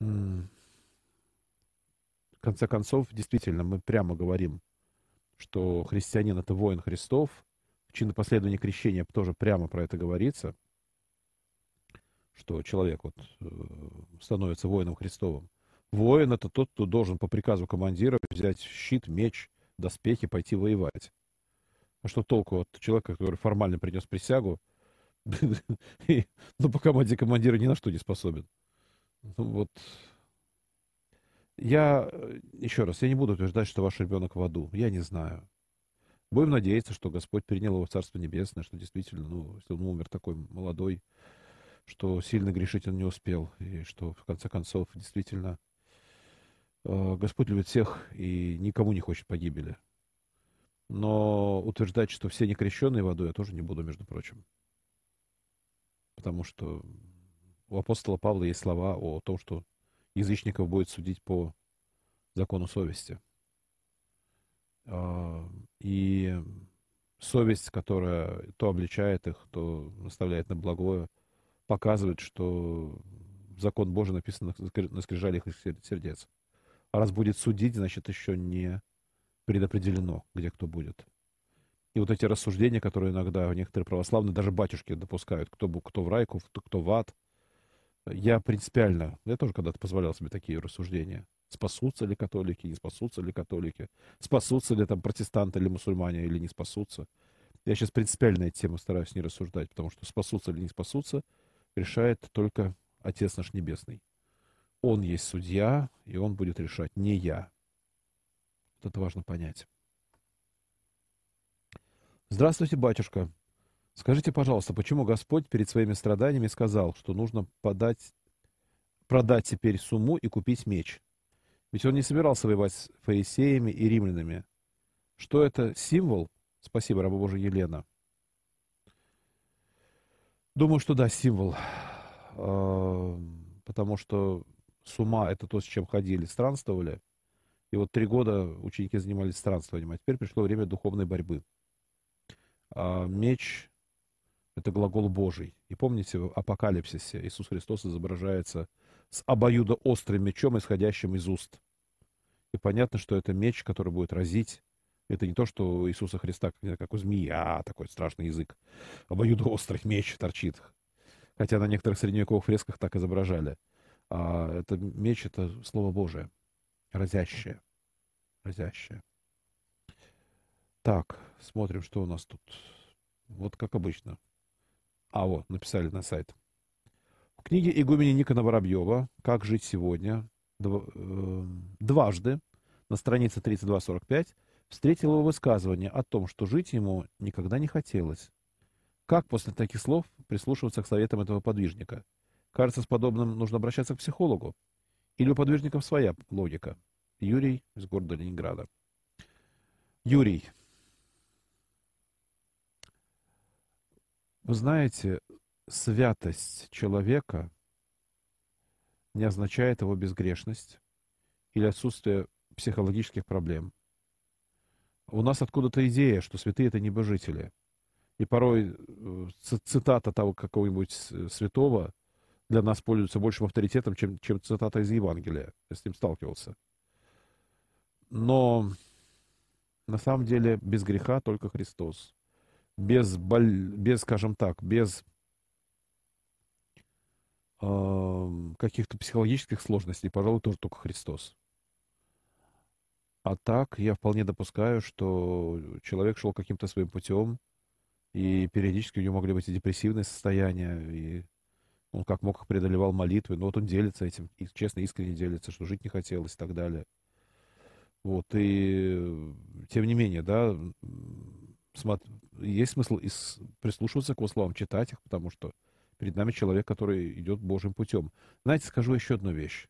В конце концов, действительно, мы прямо говорим, что христианин — это воин Христов. В чинопоследовании крещения тоже прямо про это говорится, что человек вот э, становится воином Христовым. Воин — это тот, кто должен по приказу командира взять щит, меч, доспехи, пойти воевать. А что толку от человека, который формально принес присягу, но по команде командира ни на что не способен? Ну вот. Я, э, еще раз, я не буду утверждать, что ваш ребенок в аду. Я не знаю. Будем надеяться, что Господь принял его в Царство Небесное, что действительно, ну, если он умер такой молодой, что сильно грешить он не успел, и что, в конце концов, действительно, э, Господь любит всех и никому не хочет погибели. Но утверждать, что все некрещенные водой, я тоже не буду, между прочим. Потому что у апостола Павла есть слова о том, что язычников будет судить по закону совести. А, и совесть, которая то обличает их, то наставляет на благое, показывает, что закон Божий написан на скрижалях их сердец. А раз будет судить, значит, еще не предопределено, где кто будет. И вот эти рассуждения, которые иногда некоторые православные, даже батюшки допускают, кто, кто в райку, кто, в ад. Я принципиально, я тоже когда-то позволял себе такие рассуждения. Спасутся ли католики, не спасутся ли католики, спасутся ли там протестанты или мусульмане, или не спасутся. Я сейчас принципиально эти темы стараюсь не рассуждать, потому что спасутся или не спасутся, решает только Отец наш Небесный. Он есть судья, и он будет решать, не я. Вот это важно понять. Здравствуйте, батюшка. Скажите, пожалуйста, почему Господь перед своими страданиями сказал, что нужно подать, продать теперь сумму и купить меч? Ведь он не собирался воевать с фарисеями и римлянами. Что это символ? Спасибо, раба Божия Елена. Думаю, что да, символ. А, потому что с ума это то, с чем ходили, странствовали. И вот три года ученики занимались странствованием, а теперь пришло время духовной борьбы. А меч — это глагол Божий. И помните, в Апокалипсисе Иисус Христос изображается с обоюдоострым мечом, исходящим из уст. И понятно, что это меч, который будет разить. Это не то, что Иисуса Христа, как у змеи, а такой страшный язык. Обоюдоострый меч торчит. Хотя на некоторых средневековых фресках так изображали. А это меч — это Слово Божие разящее. Разящее. Так, смотрим, что у нас тут. Вот как обычно. А, вот, написали на сайт. В книге игумени Никона Воробьева «Как жить сегодня» э, дважды на странице 32-45 встретил его высказывание о том, что жить ему никогда не хотелось. Как после таких слов прислушиваться к советам этого подвижника? Кажется, с подобным нужно обращаться к психологу. Или у подвижников своя логика? Юрий из города Ленинграда. Юрий. Вы знаете, святость человека не означает его безгрешность или отсутствие психологических проблем. У нас откуда-то идея, что святые — это небожители. И порой э, цитата того какого-нибудь святого для нас пользуется большим авторитетом, чем, чем цитата из Евангелия. Я с ним сталкивался. Но на самом деле без греха только Христос. Без, боль, без скажем так, без э, каких-то психологических сложностей, пожалуй, тоже только Христос. А так я вполне допускаю, что человек шел каким-то своим путем, и периодически у него могли быть и депрессивные состояния, и он как мог их преодолевал молитвы. Но вот он делится этим, и честно, искренне делится, что жить не хотелось и так далее. Вот, и тем не менее, да, есть смысл из, прислушиваться к его словам, читать их, потому что перед нами человек, который идет Божьим путем. Знаете, скажу еще одну вещь.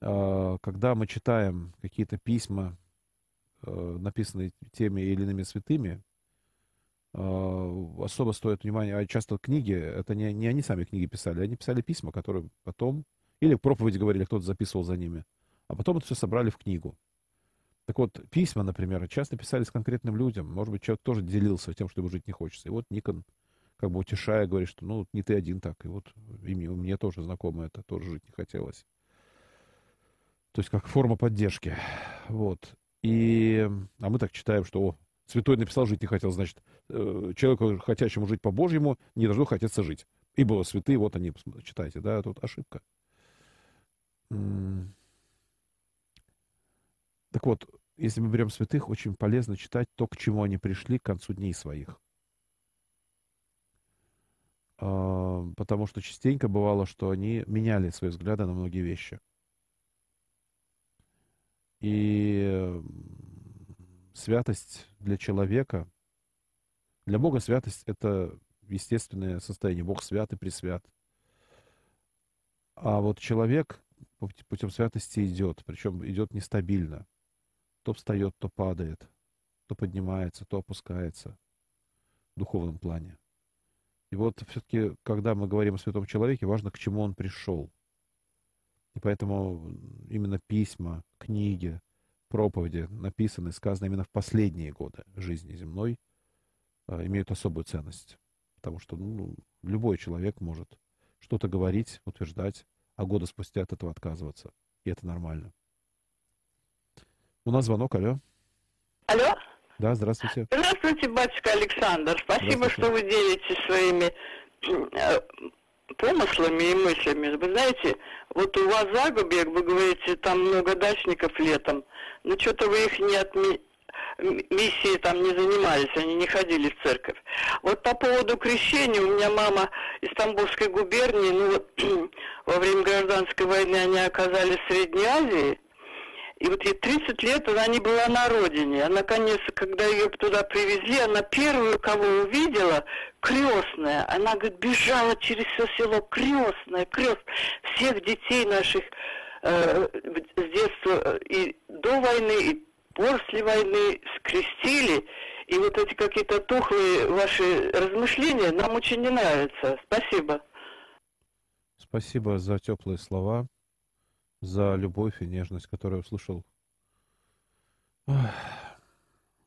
А, когда мы читаем какие-то письма, а, написанные теми или иными святыми, а, особо стоит внимания, а часто книги, это не, не они сами книги писали, они писали письма, которые потом, или проповеди говорили, кто-то записывал за ними, а потом это все собрали в книгу. Так вот, письма, например, часто писались конкретным людям. Может быть, человек тоже делился тем, что ему жить не хочется. И вот Никон, как бы утешая, говорит, что ну, не ты один так. И вот и мне, мне тоже знакомо это, тоже жить не хотелось. То есть как форма поддержки. Вот. И, а мы так читаем, что о, святой написал, жить не хотел, значит, э, человеку, хотящему жить по-божьему, не должно хотеться жить. И было святые, вот они, читайте, да, тут ошибка. Так вот, если мы берем святых, очень полезно читать то, к чему они пришли к концу дней своих. А, потому что частенько бывало, что они меняли свои взгляды на многие вещи. И святость для человека, для Бога святость — это естественное состояние. Бог свят и пресвят. А вот человек путем святости идет, причем идет нестабильно то встает, то падает, то поднимается, то опускается в духовном плане. И вот все-таки, когда мы говорим о святом человеке, важно, к чему он пришел. И поэтому именно письма, книги, проповеди, написанные, сказанные именно в последние годы жизни земной, а, имеют особую ценность. Потому что ну, любой человек может что-то говорить, утверждать, а годы спустя от этого отказываться. И это нормально. У нас звонок, алло. Алло? Да, здравствуйте. Здравствуйте, батюшка Александр. Спасибо, что вы делитесь своими э, помыслами и мыслями. Вы знаете, вот у вас Загубек, вы говорите, там много дачников летом, но что-то вы их не отме... миссии там не занимались, они не ходили в церковь. Вот по поводу крещения, у меня мама из Тамбовской губернии, ну вот во время гражданской войны они оказались в Средней Азии, и вот ей 30 лет она не была на родине. А наконец, когда ее туда привезли, она первую, кого увидела, крестная. Она, говорит, бежала через все село, крестная, крест. Всех детей наших э, с детства э, и до войны, и после войны скрестили. И вот эти какие-то тухлые ваши размышления нам очень не нравятся. Спасибо. Спасибо за теплые слова за любовь и нежность, которую услышал.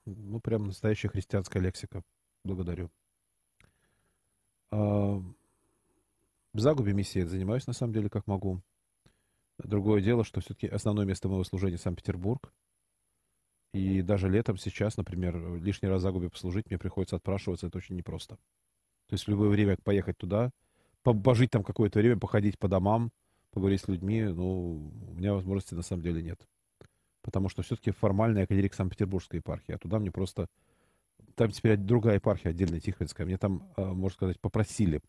Ну, прям настоящая христианская лексика. Благодарю. В загубе миссии занимаюсь, на самом деле, как могу. Другое дело, что все-таки основное место моего служения Санкт-Петербург. И даже летом сейчас, например, лишний раз загубе послужить, мне приходится отпрашиваться, это очень непросто. То есть в любое время поехать туда, пожить там какое-то время, походить по домам, поговорить с людьми, ну, у меня возможности на самом деле нет. Потому что все-таки формальная клирик Санкт-Петербургской епархии, а туда мне просто... Там теперь другая епархия, отдельная Тихвинская. Мне там, а, можно сказать, попросили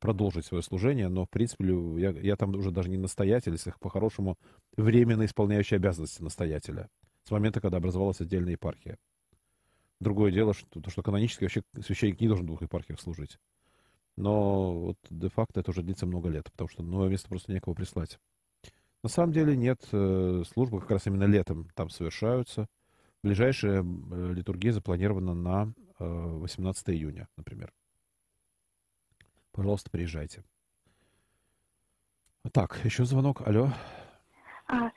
продолжить свое служение, но, в принципе, я, я там уже даже не настоятель, если по-хорошему временно исполняющий обязанности настоятеля с момента, когда образовалась отдельная епархия. Другое дело, что, то, что канонически вообще священник не должен в двух епархиях служить. Но вот де-факто это уже длится много лет, потому что новое место просто некого прислать. На самом деле нет, э, службы как раз именно летом там совершаются. Ближайшая э, литургия запланирована на 18 э, июня, например. Пожалуйста, приезжайте. Так, еще звонок. Алло. А,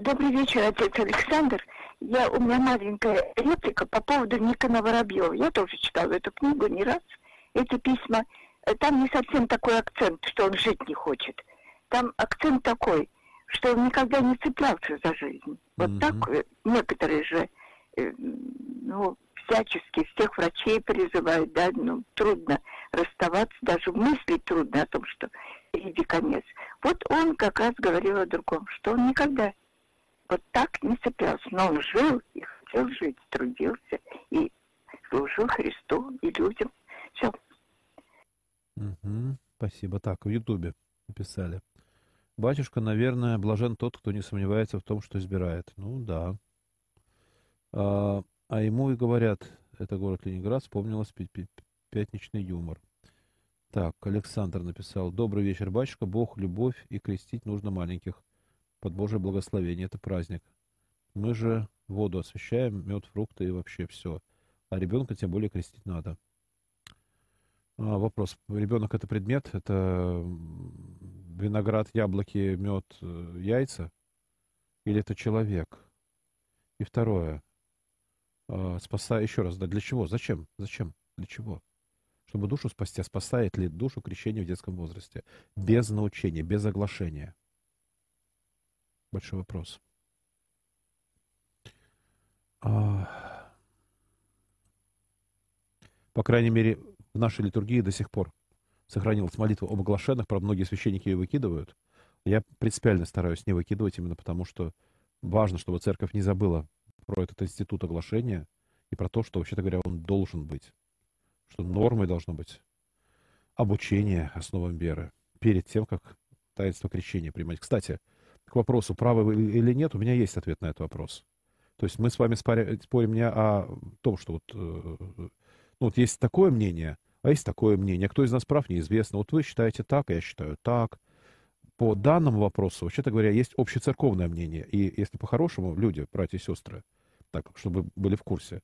добрый вечер, отец Александр. Я, у меня маленькая реплика по поводу Никона Воробьева. Я тоже читала эту книгу не раз. Эти письма Э, там не совсем такой акцент, что он жить не хочет. Там акцент такой, что он никогда не цеплялся за жизнь. Вот mm-hmm. так э, некоторые же, э, ну, всячески всех врачей призывают, да, ну, трудно расставаться, даже в мысли трудно о том, что иди конец. Вот он как раз говорил о другом, что он никогда вот так не цеплялся. Но он жил и хотел жить, трудился и служил Христу и людям. Все. Угу, спасибо. Так, в Ютубе написали. Батюшка, наверное, блажен тот, кто не сомневается в том, что избирает. Ну да. А, а ему и говорят, это город Ленинград, вспомнилось пятничный юмор. Так, Александр написал. Добрый вечер, батюшка. Бог, любовь и крестить нужно маленьких. Под Божье благословение. Это праздник. Мы же воду освещаем, мед, фрукты и вообще все. А ребенка тем более крестить надо. А, вопрос. Ребенок это предмет? Это виноград, яблоки, мед, э, яйца? Или это человек? И второе. А, спасая, еще раз, да, для чего? Зачем? Зачем? Для чего? Чтобы душу спасти. А спасает ли душу крещение в детском возрасте? Без научения, без оглашения. Большой вопрос. А... По крайней мере, в нашей литургии до сих пор сохранилась молитва об оглашенных, правда, многие священники ее выкидывают. Я принципиально стараюсь не выкидывать именно потому, что важно, чтобы церковь не забыла про этот институт оглашения и про то, что, вообще-то говоря, он должен быть. Что нормой должно быть обучение основам веры перед тем, как таинство крещения принимать. Кстати, к вопросу, правы вы или нет, у меня есть ответ на этот вопрос. То есть мы с вами спорим не о том, что вот, э, ну, вот есть такое мнение, а есть такое мнение. Кто из нас прав, неизвестно. Вот вы считаете так, а я считаю так. По данному вопросу, вообще-то говоря, есть общецерковное мнение. И если по-хорошему, люди, братья и сестры, так, чтобы были в курсе,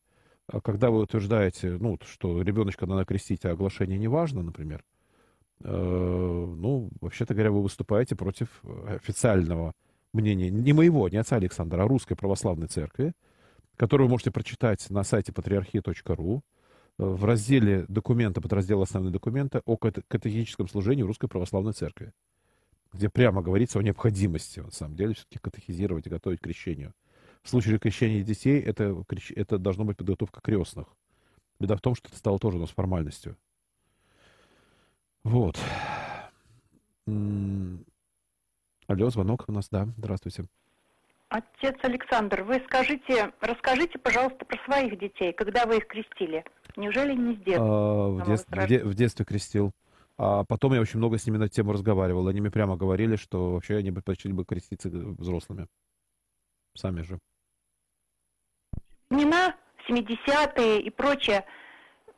а когда вы утверждаете, ну, что ребеночка надо крестить, а оглашение не важно, например, э, ну, вообще-то говоря, вы выступаете против официального мнения, не моего, не отца Александра, а Русской Православной Церкви, которую вы можете прочитать на сайте патриархии.ру в разделе документа, под раздел «Основные документы» о катехическом служении Русской Православной Церкви, где прямо говорится о необходимости, на самом деле, все-таки катехизировать и готовить к крещению. В случае крещения детей это, это должно быть подготовка крестных. Беда в том, что это стало тоже у нас формальностью. Вот. Алло, звонок у нас, да, здравствуйте. Отец Александр, вы скажите, расскажите, пожалуйста, про своих детей, когда вы их крестили. Неужели не с детства? А, в, дет, в, де, в детстве крестил. А потом я очень много с ними на тему разговаривал. Они мне прямо говорили, что вообще они предпочли бы креститься взрослыми. Сами же. Времена, 70-е и прочее.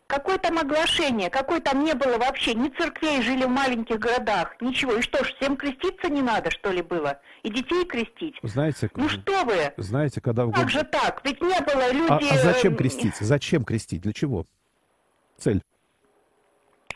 Какое там оглашение? Какое там не было вообще? Ни церквей жили в маленьких городах, ничего. И что ж, всем креститься не надо, что ли, было? И детей крестить? Знаете, ну что вы? Знаете, когда в год... Как же так? Ведь не было люди... А, а зачем крестить? Зачем крестить? Для чего? Цель?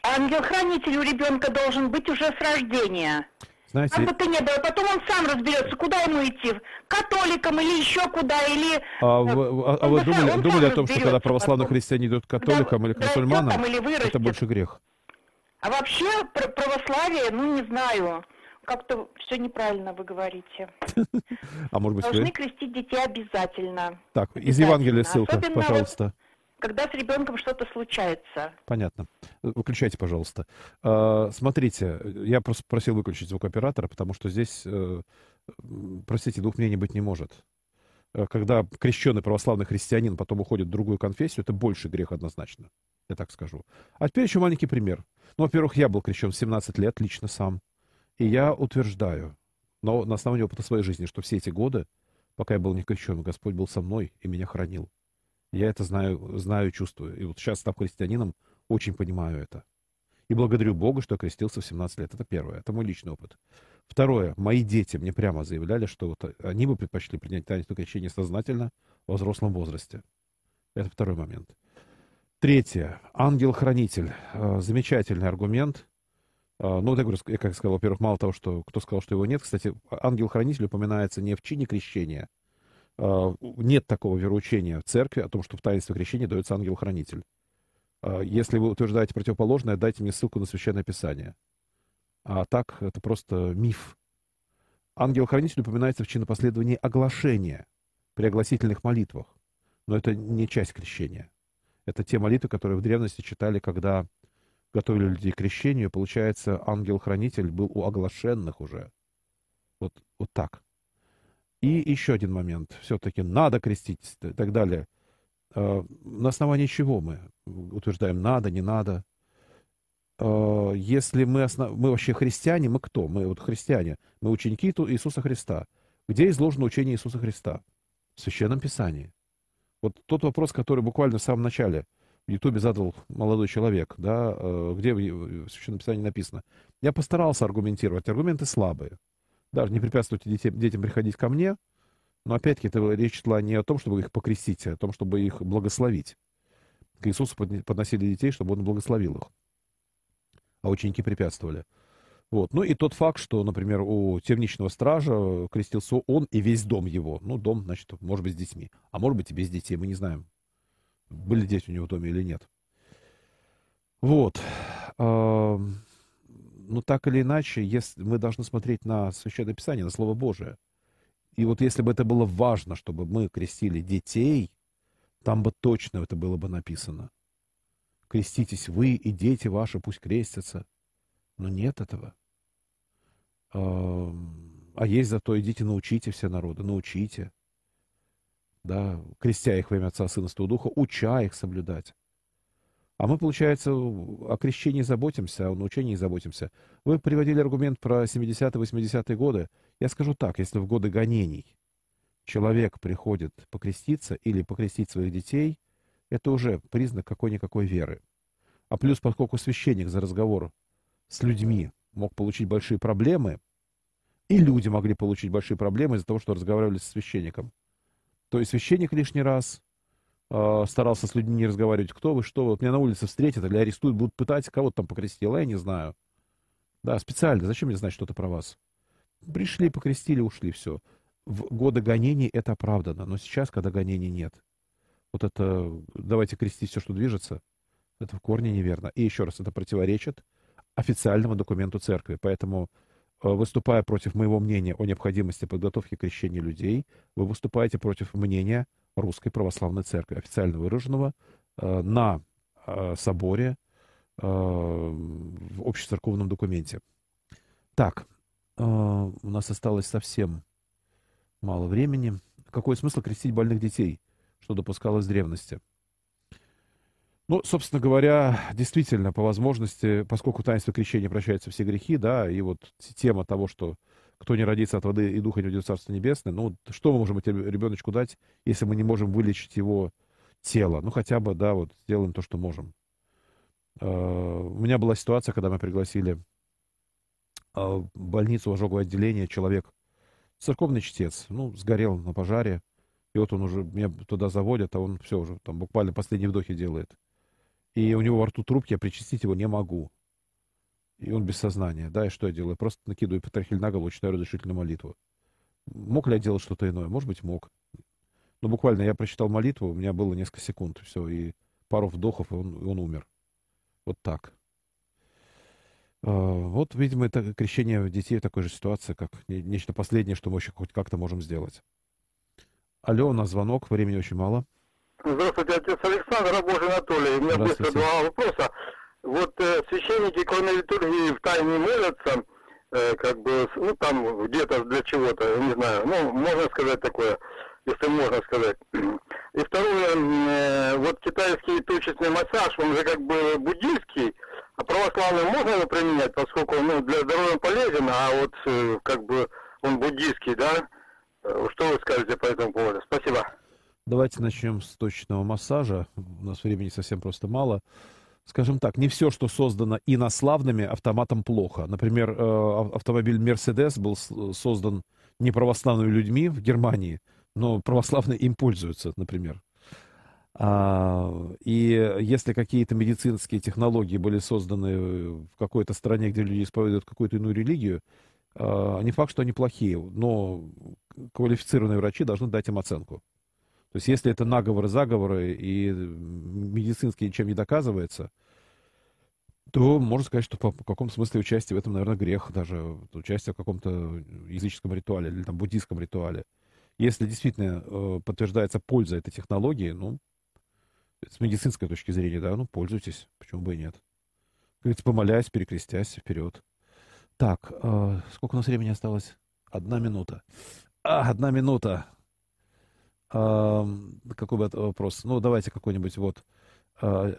Ангел-хранитель у ребенка должен быть уже с рождения. Знаете... Как бы то ни было, потом он сам разберется, куда ему идти, католикам или еще куда, или... А, э, вы, а, а вы думали, думали о том, что когда православные потом. христиане идут к католикам или к мусульманам, или это больше грех? А вообще православие, ну не знаю, как-то все неправильно вы говорите. А может быть Должны крестить детей обязательно. Так, из Евангелия ссылка, пожалуйста когда с ребенком что-то случается. Понятно. Выключайте, пожалуйста. А, смотрите, я просил выключить звукооператора, потому что здесь, э, простите, двух мнений быть не может. Э, когда крещенный православный христианин потом уходит в другую конфессию, это больше грех однозначно. Я так скажу. А теперь еще маленький пример. Ну, во-первых, я был крещен в 17 лет, лично сам. И я утверждаю, но на основании опыта своей жизни, что все эти годы, пока я был не крещен, Господь был со мной и меня хранил. Я это знаю, знаю чувствую. И вот сейчас, став христианином, очень понимаю это. И благодарю Бога, что я крестился в 17 лет. Это первое. Это мой личный опыт. Второе. Мои дети мне прямо заявляли, что вот они бы предпочли принять таинство крещения сознательно во взрослом возрасте. Это второй момент. Третье. Ангел-хранитель. Э, замечательный аргумент. Э, ну, я говорю, я как сказал, во-первых, мало того, что кто сказал, что его нет. Кстати, ангел-хранитель упоминается не в чине крещения, нет такого вероучения в церкви о том, что в таинстве крещения дается ангел-хранитель. А, если вы утверждаете противоположное, дайте мне ссылку на Священное Писание. А так, это просто миф. Ангел-хранитель упоминается в чинопоследовании оглашения при огласительных молитвах. Но это не часть крещения. Это те молитвы, которые в древности читали, когда готовили людей к крещению, получается, ангел-хранитель был у оглашенных уже. Вот, вот так. И еще один момент. Все-таки надо крестить и так далее. А, на основании чего мы утверждаем надо, не надо? А, если мы, основ... мы вообще христиане, мы кто? Мы вот христиане. Мы ученики Иисуса Христа. Где изложено учение Иисуса Христа? В Священном Писании. Вот тот вопрос, который буквально в самом начале в Ютубе задал молодой человек, да, э, где в Священном Писании написано. Я постарался аргументировать. Аргументы слабые. Даже не препятствуйте детям, детям приходить ко мне, но опять-таки это речь шла не о том, чтобы их покрестить, а о том, чтобы их благословить. К Иисусу подносили детей, чтобы он благословил их. А ученики препятствовали. Вот. Ну и тот факт, что, например, у темничного стража крестился он и весь дом его. Ну, дом, значит, может быть, с детьми. А может быть, и без детей, мы не знаем, были дети у него в доме или нет. Вот. Ну, так или иначе, если мы должны смотреть на Священное Писание, на Слово Божие. И вот если бы это было важно, чтобы мы крестили детей, там бы точно это было бы написано. Креститесь вы и дети ваши, пусть крестятся. Но нет этого. А есть зато идите научите все народы, научите. Да, крестя их во имя Отца, Сына, Святого Духа, уча их соблюдать. А мы, получается, о крещении заботимся, о научении заботимся. Вы приводили аргумент про 70-80-е годы. Я скажу так, если в годы гонений человек приходит покреститься или покрестить своих детей, это уже признак какой-никакой веры. А плюс, поскольку священник за разговор с людьми мог получить большие проблемы, и люди могли получить большие проблемы из-за того, что разговаривали с священником. То есть священник лишний раз э, старался с людьми не разговаривать. Кто вы, что вы? Вот меня на улице встретят или арестуют, будут пытать, кого-то там покрестил, а я не знаю. Да, специально. Зачем мне знать что-то про вас? Пришли, покрестили, ушли, все. В годы гонений это оправдано, но сейчас, когда гонений нет, вот это давайте крестить все, что движется, это в корне неверно. И еще раз, это противоречит официальному документу церкви. Поэтому, э, выступая против моего мнения о необходимости подготовки крещения людей, вы выступаете против мнения Русской Православной Церкви, официально выраженного э, на э, соборе в общецерковном документе. Так, у нас осталось совсем мало времени. Какой смысл крестить больных детей, что допускалось в древности? Ну, собственно говоря, действительно, по возможности, поскольку таинство крещения прощается все грехи, да, и вот тема того, что кто не родится от воды и духа не уйдет в Царство Небесное, ну, что мы можем ребеночку дать, если мы не можем вылечить его тело? Ну, хотя бы, да, вот сделаем то, что можем. А, у меня была ситуация, когда мы пригласили а, в больницу ожоговое отделение человек, церковный чтец, ну, сгорел на пожаре, и вот он уже, меня туда заводят, а он все уже, там, буквально последние вдохи делает и у него во рту трубки, я причастить его не могу. И он без сознания. Да, и что я делаю? Просто накидываю петрохиль на голову, читаю разрешительную молитву. Мог ли я делать что-то иное? Может быть, мог. Но буквально я прочитал молитву, у меня было несколько секунд, все, и пару вдохов, и он, и он умер. Вот так. А, вот, видимо, это крещение детей в такой же ситуации, как нечто последнее, что мы еще хоть как-то можем сделать. Алло, у нас звонок, времени очень мало. Здравствуйте, отец Александр, Божий Анатолий. У меня быстро два вопроса. Вот э, священники, кроме литургии, в тайне молятся, э, как бы, ну, там, где-то для чего-то, не знаю, ну, можно сказать такое, если можно сказать. И второе, э, вот китайский точечный массаж, он же как бы буддийский, а православный можно его применять, поскольку, ну, для здоровья полезен, а вот, э, как бы, он буддийский, да? Э, что вы скажете по этому поводу? Спасибо. Давайте начнем с точного массажа. У нас времени совсем просто мало. Скажем так, не все, что создано инославными, автоматом плохо. Например, э, автомобиль Mercedes был создан не православными людьми в Германии, но православные им пользуются, например. А, и если какие-то медицинские технологии были созданы в какой-то стране, где люди исповедуют какую-то иную религию, а, не факт, что они плохие, но квалифицированные врачи должны дать им оценку. То есть если это наговоры, заговоры и медицински ничем не доказывается, то можно сказать, что по, по какому смысле участие в этом, наверное, грех, даже участие в каком-то языческом ритуале или там буддийском ритуале. Если действительно э, подтверждается польза этой технологии, ну, с медицинской точки зрения, да, ну, пользуйтесь, почему бы и нет. говорится, помолясь, перекрестясь вперед. Так, э, сколько у нас времени осталось? Одна минута. А, одна минута. Э, какой бы вопрос? Ну, давайте какой-нибудь вот. Э,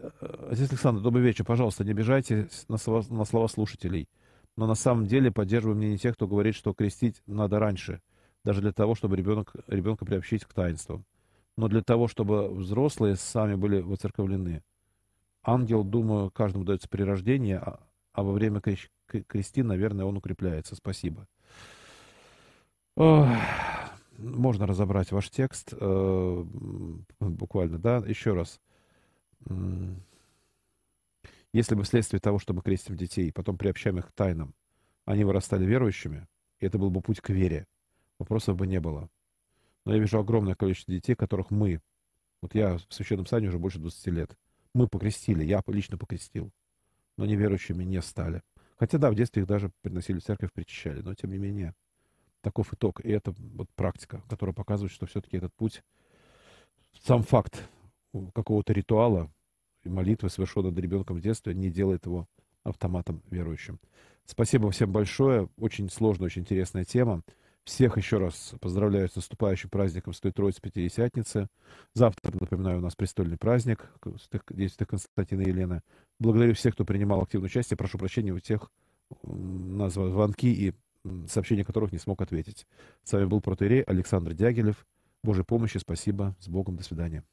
Отец Александр, добрый вечер. Пожалуйста, не обижайте на слова, на слова слушателей. Но на самом деле поддерживаю мнение тех, кто говорит, что крестить надо раньше, даже для того, чтобы ребенок, ребенка приобщить к таинствам. Но для того, чтобы взрослые сами были воцерковлены. Ангел, думаю, каждому дается при рождении, а, а во время крестин, наверное, он укрепляется. Спасибо. Ох, можно разобрать ваш текст э, буквально, да? Еще раз. Если бы вследствие того, что мы крестим детей, потом приобщаем их к тайнам, они вырастали верующими, и это был бы путь к вере, вопросов бы не было. Но я вижу огромное количество детей, которых мы, вот я в Священном Сане уже больше 20 лет, мы покрестили, я лично покрестил, но неверующими не стали. Хотя да, в детстве их даже приносили в церковь, причащали, но тем не менее, таков итог. И это вот практика, которая показывает, что все-таки этот путь, сам факт какого-то ритуала и молитвы, совершенной над ребенком в детстве, не делает его автоматом верующим. Спасибо всем большое. Очень сложная, очень интересная тема. Всех еще раз поздравляю с наступающим праздником Святой Троицы Пятидесятницы. Завтра, напоминаю, у нас престольный праздник действия Константина и Елены. Благодарю всех, кто принимал активное участие. Прошу прощения у тех на звонки и сообщения которых не смог ответить. С вами был протеерей Александр Дягилев. Божьей помощи, спасибо. С Богом. До свидания.